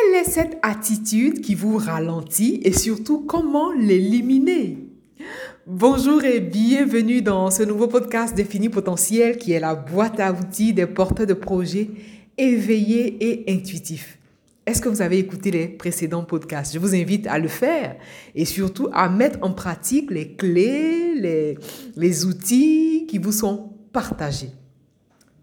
Quelle est cette attitude qui vous ralentit et surtout comment l'éliminer? Bonjour et bienvenue dans ce nouveau podcast Défini Potentiel qui est la boîte à outils des porteurs de projets éveillés et intuitifs. Est-ce que vous avez écouté les précédents podcasts? Je vous invite à le faire et surtout à mettre en pratique les clés, les, les outils qui vous sont partagés.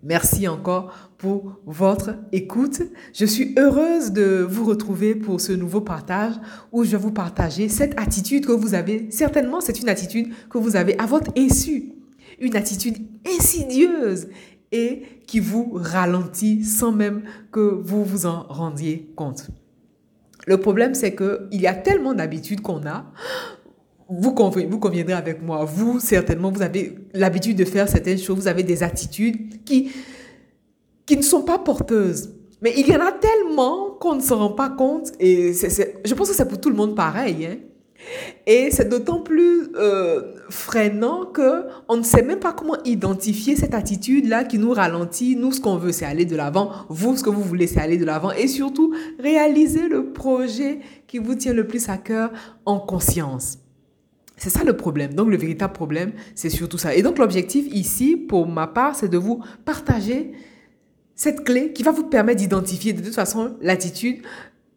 Merci encore pour votre écoute. Je suis heureuse de vous retrouver pour ce nouveau partage où je vais vous partager cette attitude que vous avez. Certainement, c'est une attitude que vous avez à votre insu. Une attitude insidieuse et qui vous ralentit sans même que vous vous en rendiez compte. Le problème, c'est qu'il y a tellement d'habitudes qu'on a. Vous, conviendrez avec moi. Vous, certainement, vous avez l'habitude de faire certaines choses. Vous avez des attitudes qui, qui ne sont pas porteuses. Mais il y en a tellement qu'on ne se rend pas compte. Et je pense que c'est pour tout le monde pareil. Hein? Et c'est d'autant plus euh, freinant que on ne sait même pas comment identifier cette attitude-là qui nous ralentit. Nous, ce qu'on veut, c'est aller de l'avant. Vous, ce que vous voulez, c'est aller de l'avant. Et surtout, réaliser le projet qui vous tient le plus à cœur en conscience. C'est ça le problème. Donc, le véritable problème, c'est surtout ça. Et donc, l'objectif ici, pour ma part, c'est de vous partager cette clé qui va vous permettre d'identifier. De toute façon, l'attitude,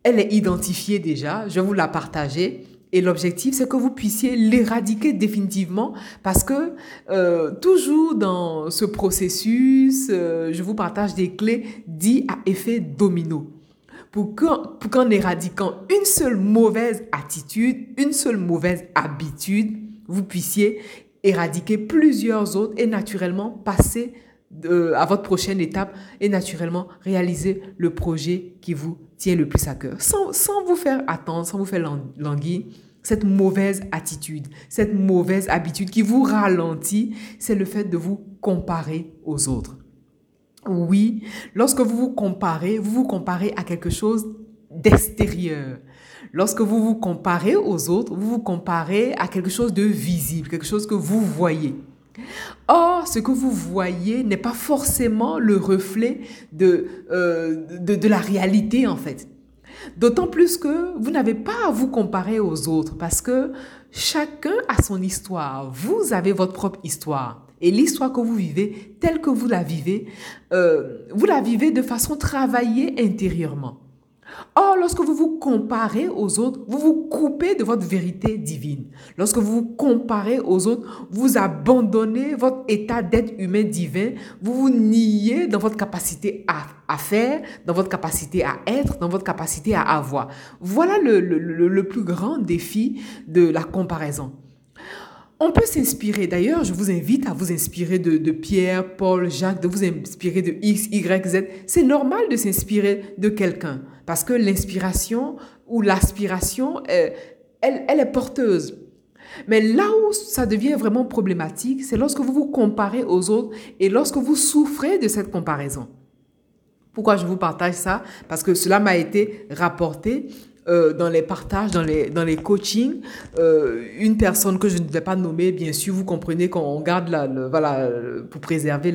elle est identifiée déjà. Je vous la partager. Et l'objectif, c'est que vous puissiez l'éradiquer définitivement parce que euh, toujours dans ce processus, euh, je vous partage des clés dites à effet domino. Pour qu'en, éradiquant une seule mauvaise attitude, une seule mauvaise habitude, vous puissiez éradiquer plusieurs autres et naturellement passer de, à votre prochaine étape et naturellement réaliser le projet qui vous tient le plus à cœur. Sans vous faire attendre, sans vous faire languir, cette mauvaise attitude, cette mauvaise habitude qui vous ralentit, c'est le fait de vous comparer aux autres. Oui, lorsque vous vous comparez, vous vous comparez à quelque chose d'extérieur. Lorsque vous vous comparez aux autres, vous vous comparez à quelque chose de visible, quelque chose que vous voyez. Or, ce que vous voyez n'est pas forcément le reflet de, euh, de, la réalité, en fait. D'autant plus que vous n'avez pas à vous comparer aux autres parce que chacun a son histoire. Vous avez votre propre histoire. Et l'histoire que vous vivez, telle que vous la vivez, euh, vous la vivez de façon travaillée intérieurement. Or, lorsque vous vous comparez aux autres, vous vous coupez de votre vérité divine. Lorsque vous vous comparez aux autres, vous abandonnez votre état d'être humain divin, vous vous niez dans votre capacité à, faire, dans votre capacité à être, dans votre capacité à avoir. Voilà le plus grand défi de la comparaison. On peut s'inspirer, d'ailleurs, je vous invite à vous inspirer de, Pierre, Paul, Jacques, de vous inspirer de X, Y, Z. C'est normal de s'inspirer de quelqu'un parce que l'inspiration ou l'aspiration, elle, elle, est porteuse. Mais là où ça devient vraiment problématique, c'est lorsque vous vous comparez aux autres et lorsque vous souffrez de cette comparaison. Pourquoi je vous partage ça? Parce que cela m'a été rapporté euh, dans les partages, dans les, dans les coachings, euh, une personne que je ne vais pas nommer, bien sûr, vous comprenez qu'on garde la, voilà, pour préserver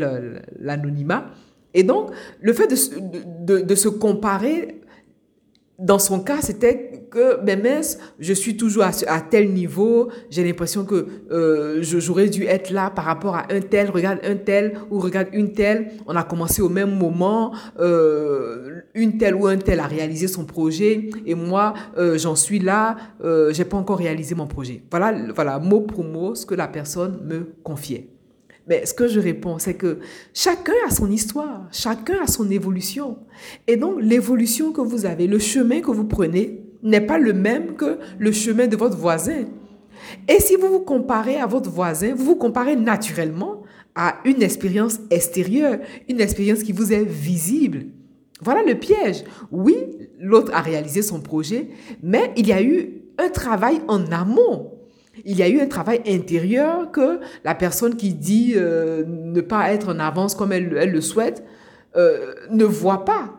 l'anonymat. Et donc, le fait de, de, de, se comparer dans son cas, c'était que, ben mince, je suis toujours à, tel niveau, j'ai l'impression que euh, j'aurais dû être là par rapport à un tel, regarde un tel ou regarde une telle, on a commencé au même moment, euh, une telle ou un tel a réalisé son projet et moi, euh, j'en suis là, euh, j'ai pas encore réalisé mon projet. Voilà, voilà, mot pour mot, ce que la personne me confiait. Mais ce que je réponds, c'est que chacun a son histoire, chacun a son évolution. Et donc, l'évolution que vous avez, le chemin que vous prenez, n'est pas le même que le chemin de votre voisin. Et si vous vous comparez à votre voisin, vous vous comparez naturellement à une expérience extérieure, une expérience qui vous est visible. Voilà le piège. Oui, l'autre a réalisé son projet, mais il y a eu un travail en amont il y a eu un travail intérieur que la personne qui dit euh, ne pas être en avance comme elle, le souhaite euh, ne voit pas.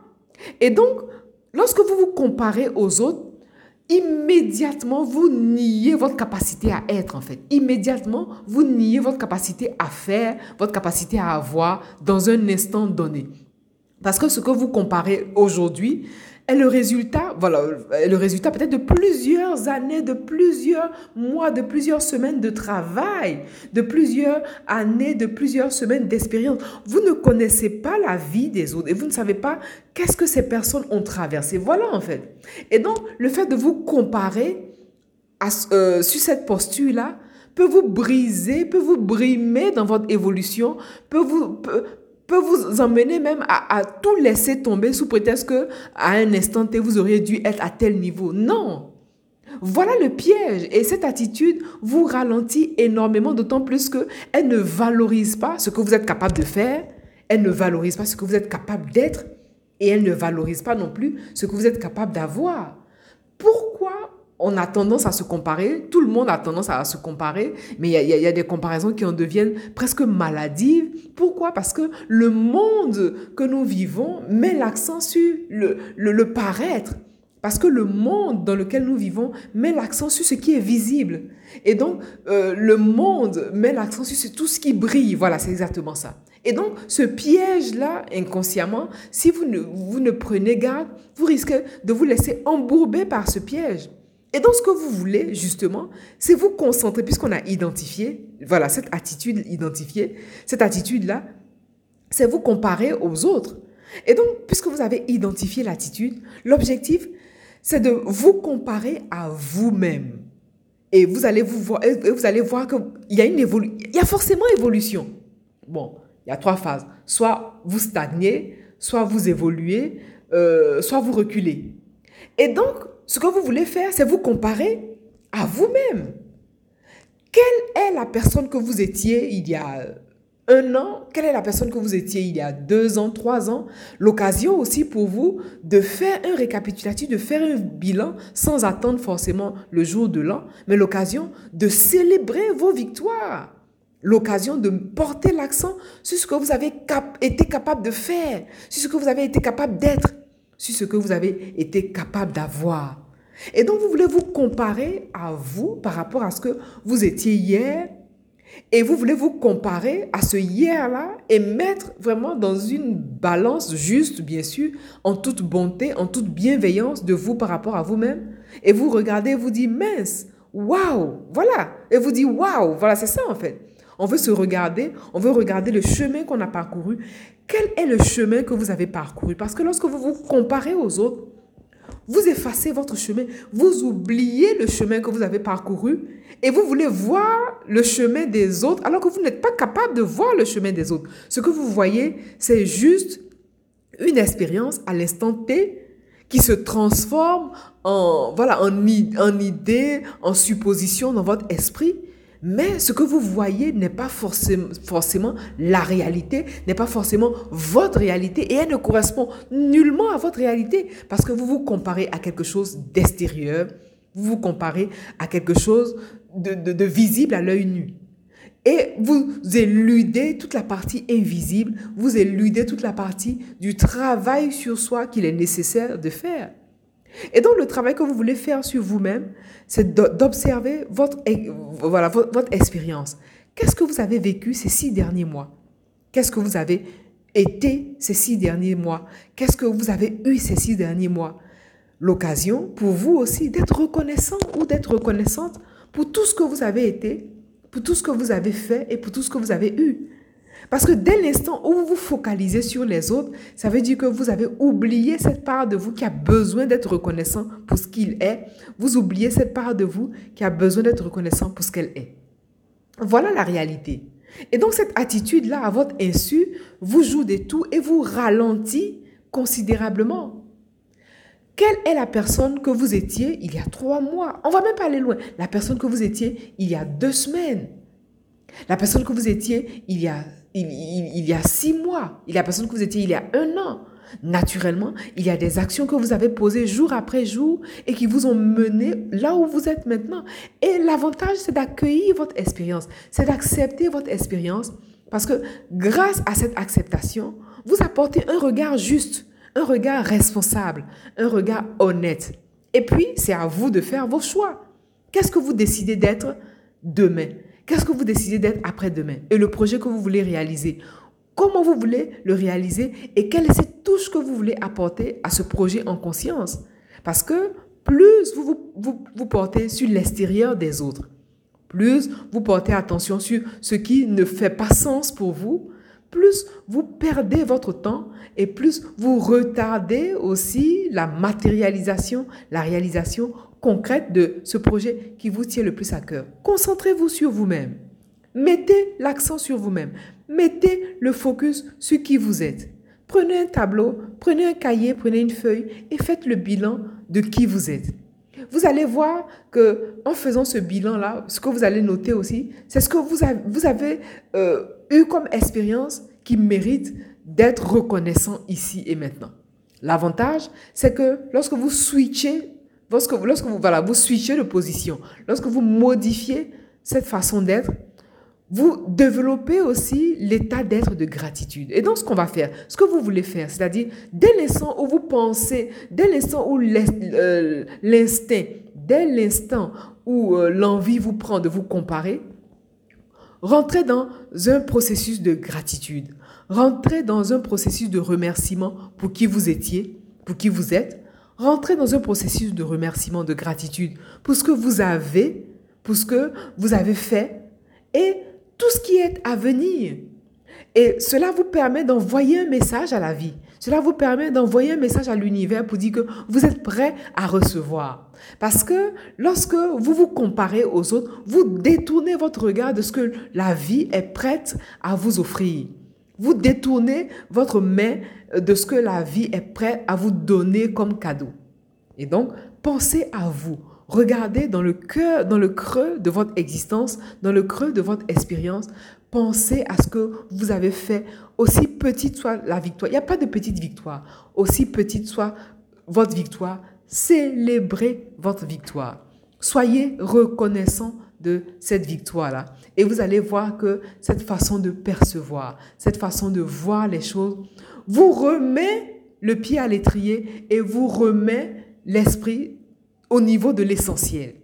Et donc, lorsque vous vous comparez aux autres, immédiatement, vous niez votre capacité à être, en fait. Immédiatement, vous niez votre capacité à faire, votre capacité à avoir dans un instant donné. Parce que ce que vous comparez aujourd'hui est le résultat, voilà, est le résultat peut-être de plusieurs années, de plusieurs mois, de plusieurs semaines de travail, de plusieurs années, de plusieurs semaines d'expérience. Vous ne connaissez pas la vie des autres et vous ne savez pas qu'est-ce que ces personnes ont traversé. Voilà en fait. Et donc, le fait de vous comparer à, euh, sur cette posture-là peut vous briser, peut vous brimer dans votre évolution, peut vous... peut vous emmener même à, tout laisser tomber sous prétexte que à un instant T, vous auriez dû être à tel niveau. Non. Voilà le piège. Et cette attitude vous ralentit énormément, d'autant plus que elle ne valorise pas ce que vous êtes capable de faire. Elle ne valorise pas ce que vous êtes capable d'être. Et elle ne valorise pas non plus ce que vous êtes capable d'avoir. Pourquoi on a tendance à se comparer, tout le monde a tendance à se comparer, mais il y, a, des comparaisons qui en deviennent presque maladives. Pourquoi? Parce que le monde que nous vivons met l'accent sur le, le, paraître. Parce que le monde dans lequel nous vivons met l'accent sur ce qui est visible. Et donc, euh, le monde met l'accent sur tout ce qui brille. Voilà, c'est exactement ça. Et donc, ce piège-là, inconsciemment, si vous ne, vous ne prenez garde, vous risquez de vous laisser embourber par ce piège. Et donc, ce que vous voulez, justement, c'est vous concentrer, puisqu'on a identifié, voilà, cette attitude identifiée, cette attitude-là, c'est vous comparer aux autres. Et donc, puisque vous avez identifié l'attitude, l'objectif, c'est de vous comparer à vous-même. Et vous allez, vous voir, vous allez voir qu'il y a une évolution, il y a forcément évolution. Bon, il y a trois phases. Soit vous stagnez, soit vous évoluez, euh, soit vous reculez. Et donc, ce que vous voulez faire, c'est vous comparer à vous-même. Quelle est la personne que vous étiez il y a un an? Quelle est la personne que vous étiez il y a deux ans, trois ans? L'occasion aussi pour vous de faire un récapitulatif, de faire un bilan sans attendre forcément le jour de l'an, mais l'occasion de célébrer vos victoires. L'occasion de porter l'accent sur ce que vous avez été capable de faire, sur ce que vous avez été capable d'être sur ce que vous avez été capable d'avoir. Et donc, vous voulez vous comparer à vous par rapport à ce que vous étiez hier? Et vous voulez vous comparer à ce hier-là et mettre vraiment dans une balance juste, bien sûr, en toute bonté, en toute bienveillance de vous par rapport à vous-même? Et vous regardez vous dites, mince, waouh, voilà. Et vous dites, waouh, voilà, c'est ça en fait. On veut se regarder, on veut regarder le chemin qu'on a parcouru. Quel est le chemin que vous avez parcouru? Parce que lorsque vous vous comparez aux autres, vous effacez votre chemin, vous oubliez le chemin que vous avez parcouru et vous voulez voir le chemin des autres alors que vous n'êtes pas capable de voir le chemin des autres. Ce que vous voyez, c'est juste une expérience à l'instant T qui se transforme en, voilà, en, idée, en supposition dans votre esprit mais ce que vous voyez n'est pas forcément, la réalité, n'est pas forcément votre réalité et elle ne correspond nullement à votre réalité parce que vous vous comparez à quelque chose d'extérieur, vous vous comparez à quelque chose de, de visible à l'œil nu. Et vous éludez toute la partie invisible, vous éludez toute la partie du travail sur soi qu'il est nécessaire de faire. Et donc, le travail que vous voulez faire sur vous-même, c'est d'observer votre, voilà, votre, expérience. Qu'est-ce que vous avez vécu ces six derniers mois? Qu'est-ce que vous avez été ces six derniers mois? Qu'est-ce que vous avez eu ces six derniers mois? L'occasion pour vous aussi d'être reconnaissant ou d'être reconnaissante pour tout ce que vous avez été, pour tout ce que vous avez fait et pour tout ce que vous avez eu. Parce que dès l'instant où vous vous focalisez sur les autres, ça veut dire que vous avez oublié cette part de vous qui a besoin d'être reconnaissant pour ce qu'il est. Vous oubliez cette part de vous qui a besoin d'être reconnaissant pour ce qu'elle est. Voilà la réalité. Et donc cette attitude-là, à votre insu, vous joue des tours et vous ralentit considérablement. Quelle est la personne que vous étiez il y a trois mois? On va même pas aller loin. La personne que vous étiez il y a deux semaines. La personne que vous étiez il y a il, y a six mois, il y a personne que vous étiez il y a un an. Naturellement, il y a des actions que vous avez posées jour après jour et qui vous ont mené là où vous êtes maintenant. Et l'avantage, c'est d'accueillir votre expérience, c'est d'accepter votre expérience parce que grâce à cette acceptation, vous apportez un regard juste, un regard responsable, un regard honnête. Et puis, c'est à vous de faire vos choix. Qu'est-ce que vous décidez d'être demain? Qu'est-ce que vous décidez d'être après-demain Et le projet que vous voulez réaliser? Comment vous voulez le réaliser et quelle est cette touche que vous voulez apporter à ce projet en conscience? Parce que plus vous vous, vous, portez sur l'extérieur des autres, plus vous portez attention sur ce qui ne fait pas sens pour vous, plus vous perdez votre temps et plus vous retardez aussi la matérialisation, la réalisation concrète de ce projet qui vous tient le plus à cœur. Concentrez-vous sur vous-même. Mettez l'accent sur vous-même. Mettez le focus sur qui vous êtes. Prenez un tableau, prenez un cahier, prenez une feuille et faites le bilan de qui vous êtes. Vous allez voir que en faisant ce bilan-là, ce que vous allez noter aussi, c'est ce que vous avez, euh, eu comme expérience qui mérite d'être reconnaissant ici et maintenant. L'avantage, c'est que lorsque vous switchez, lorsque, vous, voilà, vous switchez de position, lorsque vous modifiez cette façon d'être, vous développez aussi l'état d'être de gratitude. Et donc, ce qu'on va faire, ce que vous voulez faire, c'est-à-dire, dès l'instant où vous pensez, dès l'instant où euh, l'instinct, dès l'instant où euh, l'envie vous prend de vous comparer, rentrez dans un processus de gratitude. Rentrez dans un processus de remerciement pour qui vous étiez, pour qui vous êtes. Rentrez dans un processus de remerciement, de gratitude pour ce que vous avez, pour ce que vous avez fait. Et tout ce qui est à venir. Et cela vous permet d'envoyer un message à la vie. Cela vous permet d'envoyer un message à l'univers pour dire que vous êtes prêt à recevoir. Parce que lorsque vous vous comparez aux autres, vous détournez votre regard de ce que la vie est prête à vous offrir. Vous détournez votre main de ce que la vie est prête à vous donner comme cadeau. Et donc, pensez à vous. Regardez dans le cœur, dans le creux de votre existence, dans le creux de votre expérience. Pensez à ce que vous avez fait, aussi petite soit la victoire. Il n'y a pas de petite victoire. Aussi petite soit votre victoire, célébrez votre victoire. Soyez reconnaissant de cette victoire-là. Et vous allez voir que cette façon de percevoir, cette façon de voir les choses, vous remet le pied à l'étrier et vous remet l'esprit au niveau de l'essentiel.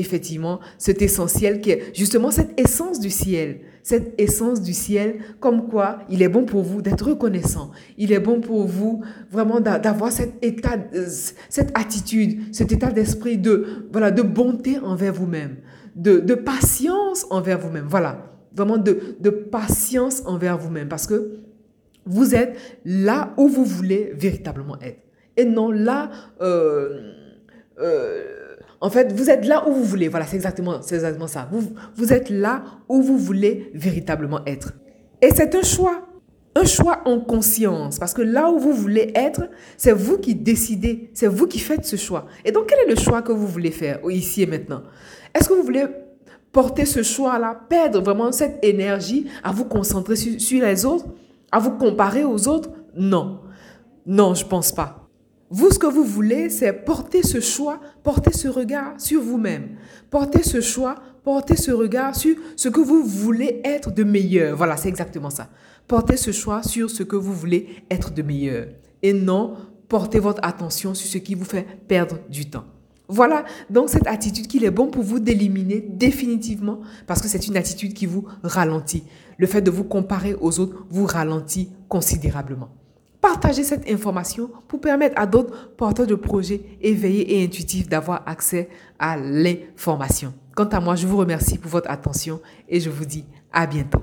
Effectivement, cet essentiel qui est justement cette essence du ciel, cette essence du ciel, comme quoi il est bon pour vous d'être reconnaissant. Il est bon pour vous vraiment d'avoir cet état, euh, cette attitude, cet état d'esprit de, voilà, de bonté envers vous-même, de, patience envers vous-même. Voilà, vraiment de, de patience envers vous-même parce que vous êtes là où vous voulez véritablement être et non là. Euh, euh, en fait, vous êtes là où vous voulez. Voilà, c'est exactement, c'est exactement ça. Vous, vous êtes là où vous voulez véritablement être. Et c'est un choix. Un choix en conscience. Parce que là où vous voulez être, c'est vous qui décidez. C'est vous qui faites ce choix. Et donc, quel est le choix que vous voulez faire ici et maintenant? Est-ce que vous voulez porter ce choix-là, perdre vraiment cette énergie à vous concentrer sur, les autres, à vous comparer aux autres? Non. Non, je pense pas. Vous, ce que vous voulez, c'est porter ce choix, porter ce regard sur vous-même. Porter ce choix, porter ce regard sur ce que vous voulez être de meilleur. Voilà, c'est exactement ça. Portez ce choix sur ce que vous voulez être de meilleur. Et non porter votre attention sur ce qui vous fait perdre du temps. Voilà donc cette attitude qu'il est bon pour vous d'éliminer définitivement parce que c'est une attitude qui vous ralentit. Le fait de vous comparer aux autres vous ralentit considérablement. Partagez cette information pour permettre à d'autres porteurs de projets éveillés et intuitifs d'avoir accès à l'information. Quant à moi, je vous remercie pour votre attention et je vous dis à bientôt.